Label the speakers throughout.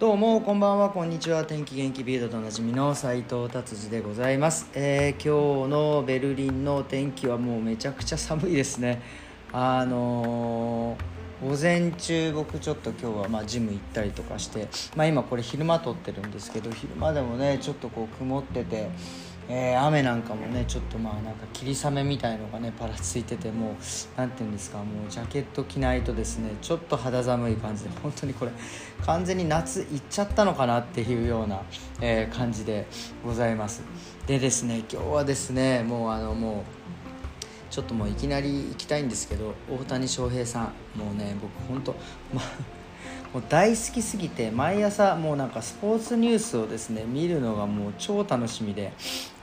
Speaker 1: どうもこんばんは。こんにちは。天気元気ビルドとおなじみの斉藤達治でございます、えー今日のベルリンの天気はもうめちゃくちゃ寒いですね。あのー午前中僕ちょっと今日はまあジム行ったりとかして、まあ、今これ昼間撮ってるんですけど昼間でもねちょっとこう曇ってて、えー雨なんかもねちょっとまあなんか霧雨みたいのがねパラついててもうなんていうんですかもうジャケット着ないとですねちょっと肌寒い感じで本当にこれ完全に夏行っちゃったのかなっていうような、えー感じでございます。でですね今日はですねもうあのもうちょっともういきなり行きたいんですけど大谷翔平さんもうね僕本当まもう大好きすぎて毎朝もうなんかスポーツニュースをですね見るのがもう超楽しみで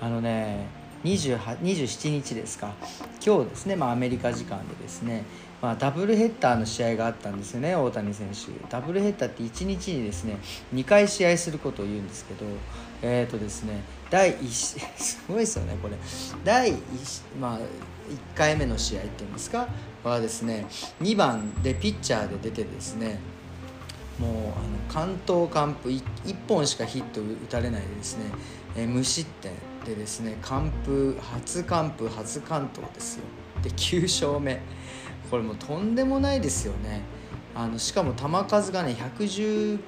Speaker 1: あのね27日ですか。今日ですね、まあ、アメリカ時間でですね、まあ、ダブルヘッダーの試合があったんですよね大谷選手。ダブルヘッダーって1日にですね2回試合することを言うんですけどえっ、とですね第1すごいですよねこれ。第 1,、まあ、1回目の試合っていうんですか？はですね2番でピッチャーで出てですねもうあの完投完封1本しかヒット打たれないですね、えー無失点でですね完封初完封初完投ですよ。で9勝目。これもうとんでもないですよね。あのしかも球数がね111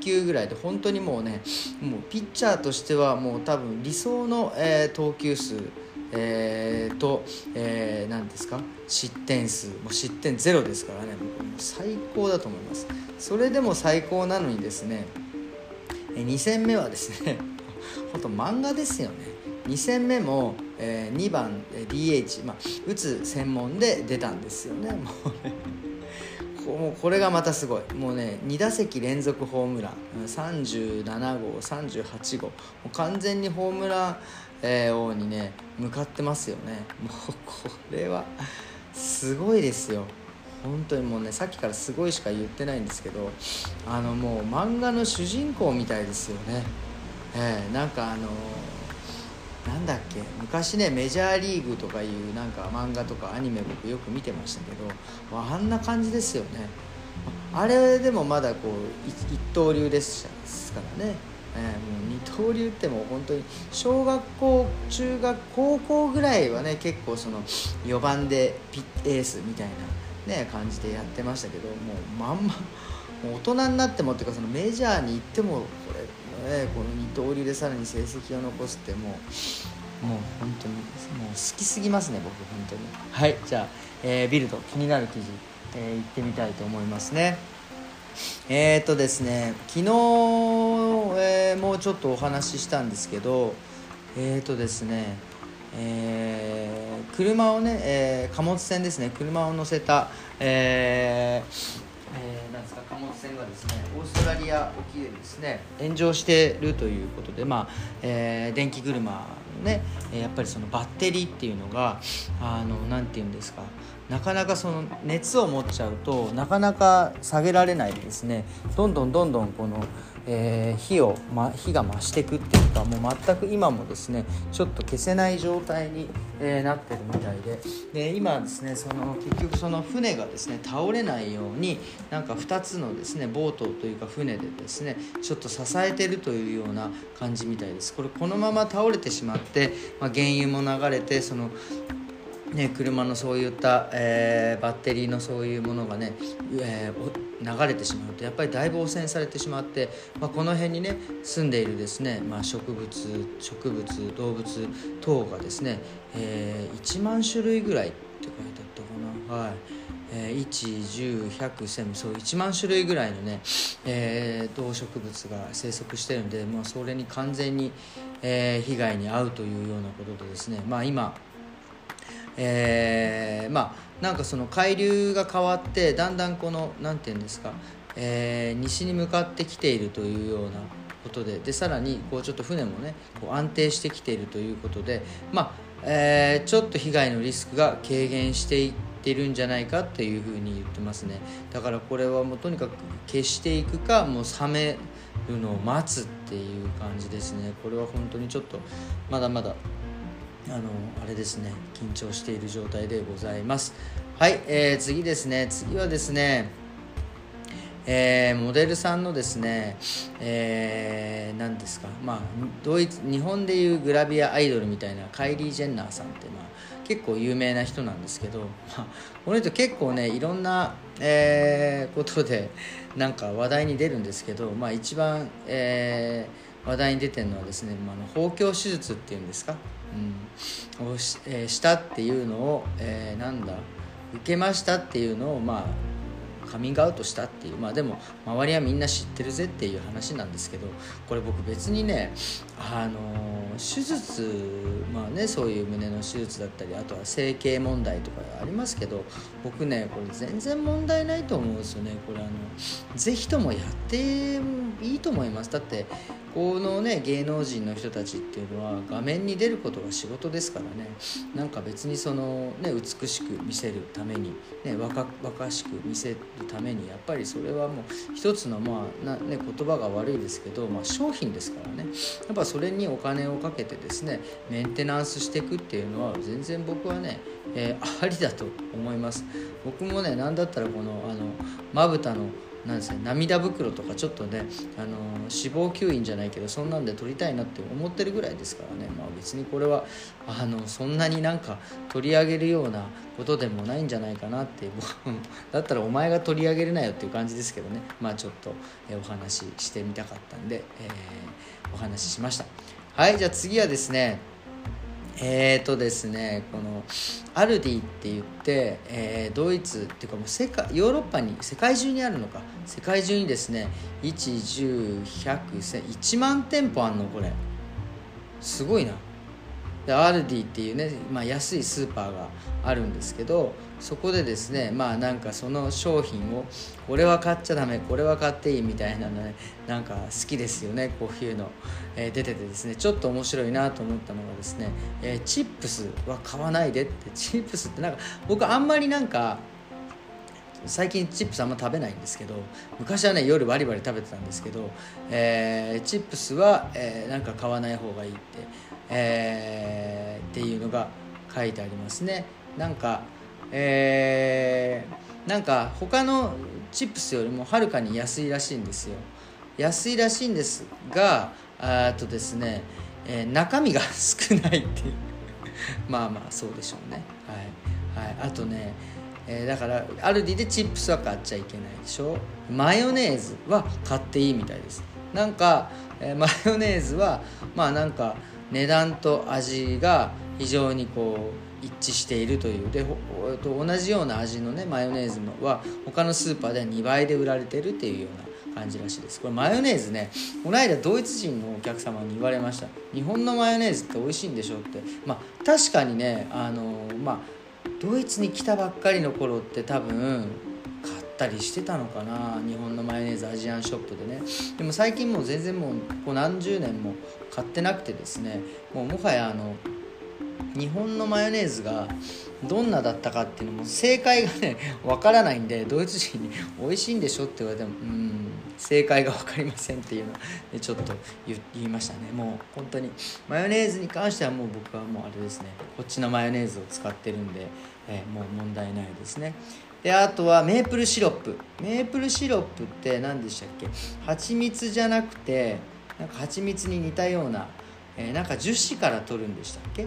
Speaker 1: 球ぐらいで本当にもうねもうピッチャーとしてはもう多分理想の、えー投球数えーと、えー何ですか？失点数。もう失点ゼロですからね僕。も最高だと思います。それでも最高なのにですね2戦目はですね 本当漫画ですよね。2戦目も、え2番 DH、まあ、打つ専門で出たんですよね。もうね。こもうこれがまたすごい。もうね2打席連続ホームラン。37号38号。もう完全にホームラン、えー王にね向かってますよね。もうこれはすごいですよ。本当にもうねさっきからすごいしか言ってないんですけどあのもう漫画の主人公みたいですよね。ええなんかあのなんだっけ昔ねメジャーリーグとかいうなんか漫画とかアニメ僕よく見てましたけどあんな感じですよね。あれでもまだこう一刀流ですからね、えーもう二刀流ってもう本当に小学校中学高校ぐらいはね結構その4番でピッエースみたいな、ね、感じでやってましたけどもうまんまもう大人になってもっていうかそのメジャーに行ってもこれ、ね、この二刀流でさらに成績を残すってもうもう本当にもう好きすぎますね僕本当に。はいじゃあ、えービルド気になる記事、えー行ってみたいと思いますね。えーとですね昨日、えーもうちょっとお話ししたんですけどえーとですねえー車をね、えー貨物船ですね車を乗せた、えーえーなんですか貨物船がですねオーストラリア沖でですね炎上しているということで、まあえー電気車ねやっぱりそのバッテリーっていうのがあのなんていうんですかなかなかその熱を持っちゃうとなかなか下げられないでですね。どんどんどんどんこの、えー火を、ま、火が増していくっていうかもう全く今もですねちょっと消せない状態に、えーなってるみたいで。で今ですねその結局その船がですね倒れないようになんか2つのですねボートというか船でですねちょっと支えてるというような感じみたいです。これこのまま倒れてしまっ、まあ、原油も流れてそのね、車のそういった、えーバッテリーのそういうものがね、えー流れてしまうとやっぱりだいぶ汚染されてしまって、まあ、この辺にね住んでいるですね、まあ、植物植物動物等がですね、えー1万種類ぐらいって書いてあったかなはい。えー、1、10、100、1000そう1万種類ぐらいのね、えー動植物が生息してるんで、まあ、それに完全に、えー被害に遭うというようなことでですね、まあ、今えーまあなんかその海流が変わってだんだんこのなんていうんですか、えー西に向かってきているというようなことででさらにこうちょっと船もねこう安定してきているということでまあ、えーちょっと被害のリスクが軽減していっててるんじゃないかっていうふうに言ってますね。だからこれはもうとにかく消していくかもう冷めるのを待つっていう感じですね。これは本当にちょっとまだまだあのあれですね。緊張している状態でございます。はい、えー次ですね。次はですねえー、モデルさんのですね、えー、何ですか、まあ、ドイツ日本でいうグラビアアイドルみたいなカイリー・ジェンナーさんって、まあ、結構有名な人なんですけど、まあ、この人結構ねいろんな、えー、ことでなんか話題に出るんですけど、まあ、一番、えー、話題に出てるのはですね、まあ、包協手術っていうんですか、うん、をし,、えー、したっていうのを、えー、なんだ受けましたっていうのをまあカミングアウトしたっていう。まあでも周りはみんな知ってるぜっていう話なんですけどこれ僕別にねあの手術まあねそういう胸の手術だったりあとは整形問題とかありますけど僕ねこれ全然問題ないと思うんですよね。これあのぜひともやっていいと思います。だってこのね芸能人の人たちっていうのは画面に出ることが仕事ですからね。なんか別にそのね美しく見せるためにね若々しく見せるためにやっぱりそれはもう一つのまあな、ね、言葉が悪いですけど、まあ、商品ですからね。やっぱそれにお金をかけてですねメンテナンスしていくっていうのは全然僕はね、えー、ありだと思います。僕もね何だったらこのあのまぶたのなんですね涙袋とかちょっとねあの脂肪吸引じゃないけどそんなんで取りたいなって思ってるぐらいですからね。まあ別にこれはあのそんなになんか取り上げるようなことでもないんじゃないかなって僕 だったらお前が取り上げるなよっていう感じですけどね。まあちょっと、えお話ししてみたかったんで、えー、お話ししました。はいじゃあ次はですねえーとですねこのアルディって言って、えー、ドイツっていうかもう世界ヨーロッパに世界中にあるのか。世界中にですね1101001万店舗あんのこれ。すごいな。でアルディっていうね、まあ、安いスーパーがあるんですけどそこでですねまあなんかその商品をこれは買っちゃダメこれは買っていいみたいなのねなんか好きですよねこういうの、えー、出ててですねちょっと面白いなと思ったのがですね、えー、チップスは買わないでってチップスってなんか僕あんまりなんか最近チップスあんま食べないんですけど昔はね夜バリバリ食べてたんですけど、えー、チップスは、えー、なんか買わない方がいいって、えー、っていうのが書いてありますね。なんかえー、なんか他のチップスよりもはるかに安いらしいんですよ。安いらしいんですがあとですね、えー、中身が少ないっていう。まあまあそうでしょうね。はい、はい、あとねえー、だからアルディでチップスは買っちゃいけないでしょ？マヨネーズは買っていいみたいです。なんか、えー、マヨネーズはまあなんか値段と味が非常にこう一致しているという。で同じような味のねマヨネーズは他のスーパーでは2倍で売られてるっていうような感じらしいです。これマヨネーズねこの間ドイツ人のお客様に言われました。日本のマヨネーズって美味しいんでしょって。まあ確かにねあのまあドイツに来たばっかりの頃って多分買ったりしてたのかな。日本のマヨネーズアジアンショップでね。でも最近もう全然もうこう何十年も買ってなくてですね。もうもはやあの日本のマヨネーズがどんなだったかっていうのも正解がね わからないんでドイツ人に「美味しいんでしょ?」って言われてもうん正解が分かりませんっていうのでちょっと言いましたね。もう本当にマヨネーズに関してはもう僕はもうあれですね。こっちのマヨネーズを使ってるんで、えー、もう問題ないですね。であとはメープルシロップ。メープルシロップって何でしたっけ？蜂蜜じゃなくてなんか蜂蜜に似たような、えー、なんか樹脂から取るんでしたっけ？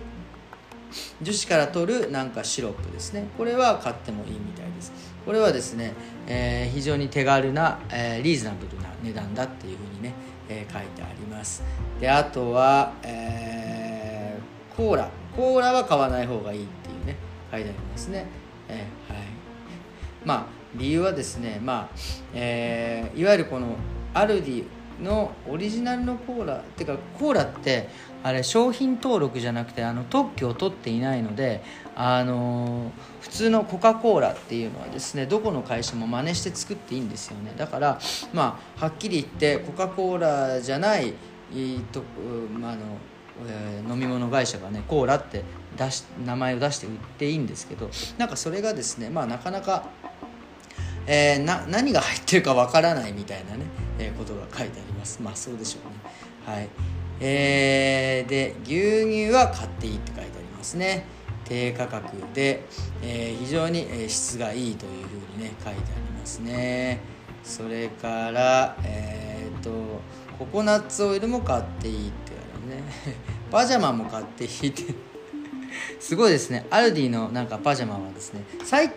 Speaker 1: 樹脂から取るなんかシロップですね。これは買ってもいいみたいです。これはですね、えー、非常に手軽な、えー、リーズナブルな値段だっていうふうにね、えー、書いてあります。であとは、えー、コーラ。コーラは買わない方がいいっていうね書いてありますね、えー、はい。まあ理由はですねまあ、えー、いわゆるこのアルディのオリジナルのコーラっていうかコーラってあれ商品登録じゃなくてあの特許を取っていないのであの普通のコカ・コーラっていうのはですねどこの会社も真似して作っていいんですよね。だからまあはっきり言ってコカ・コーラじゃないと、まあ、あのえー、飲み物会社がねコーラって出し名前を出して売っていいんですけどなんかそれがですねまあなかなか、えー、何が入ってるかわからないみたいなね、えー、ことが書いてあります。まあそうでしょうね。はい。えー、で牛乳は買っていいって書いてありますね。低価格で、えー、非常に質がいいというふうにね書いてありますね。それからえっ、とココナッツオイルも買っていいって言われるね。パジャマも買っていいって。すごいですね。アルディのなんかパジャマはですね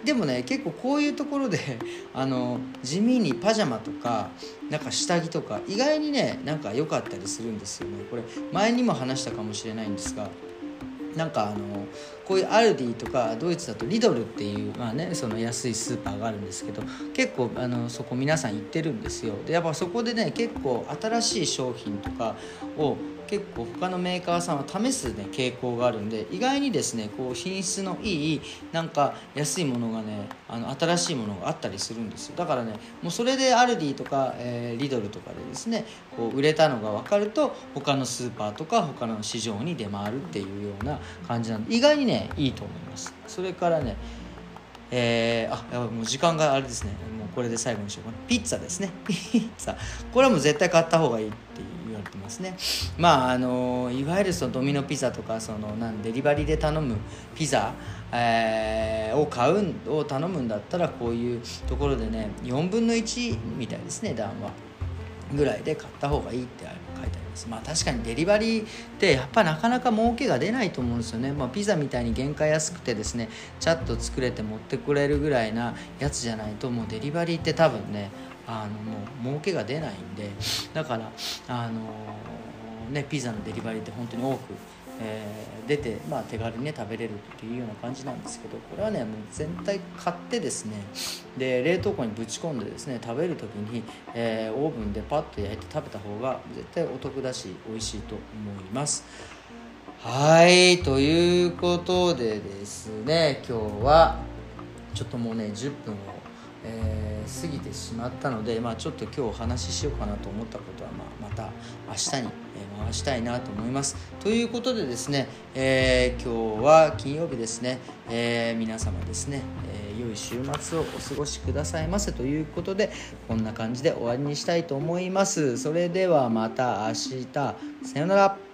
Speaker 1: でもね結構こういうところで あの地味にパジャマとかなんか下着とか意外にねなんか良かったりするんですよね。これ前にも話したかもしれないんですがなんかあのこういうアルディとかドイツだとリドルっていう、まあね、その安いスーパーがあるんですけど結構あのそこ皆さん行ってるんですよ。でやっぱそこでね結構新しい商品とかを結構他のメーカーさんは試す、ね、傾向があるんで意外にですねこう品質のいいなんか安いものがねあの新しいものがあったりするんですよ。だからねもうそれでアルディとか、えー、リドルとかでですねこう売れたのが分かると他のスーパーとか他の市場に出回るっていうような感じなんで意外にねいいと思います。それからねえー、あやばいもう時間があれですね。もうこれで最後にしようかな。ピッツァですね。ピッツァ。これはもう絶対買った方がいいっていう。れてますね。まああのいわゆるそのドミノピザとかそのなんデリバリーで頼むピザ、えー、を買うを頼むんだったらこういうところでね4分の1みたいですね段は。ぐらいで買った方がいいって書いてあります。まあ確かにデリバリーってやっぱなかなか儲けが出ないと思うんですよね、まあ、ピザみたいに原価安くてですねちゃっと作れて持ってくれるぐらいなやつじゃないともうデリバリーって多分ねあのもう儲けが出ないんでだからあのねピザのデリバリーって本当に多く、えー、出て、まあ、手軽にね食べれるっていうような感じなんですけどこれはねもう全体買ってですねで冷凍庫にぶち込んでですね食べる時に、えー、オーブンでパッと焼いて食べた方が絶対お得だし美味しいと思います。はいということでですね今日はちょっともうね10分を、えー過ぎてしまったので、まあ、ちょっと今日お話ししようかなと思ったことは、まあ、また明日に回したいなと思います。ということでですね、えー、今日は金曜日ですね、えー、皆様ですね、え、良い週末をお過ごしくださいませということでこんな感じで終わりにしたいと思います。それではまた明日さようなら。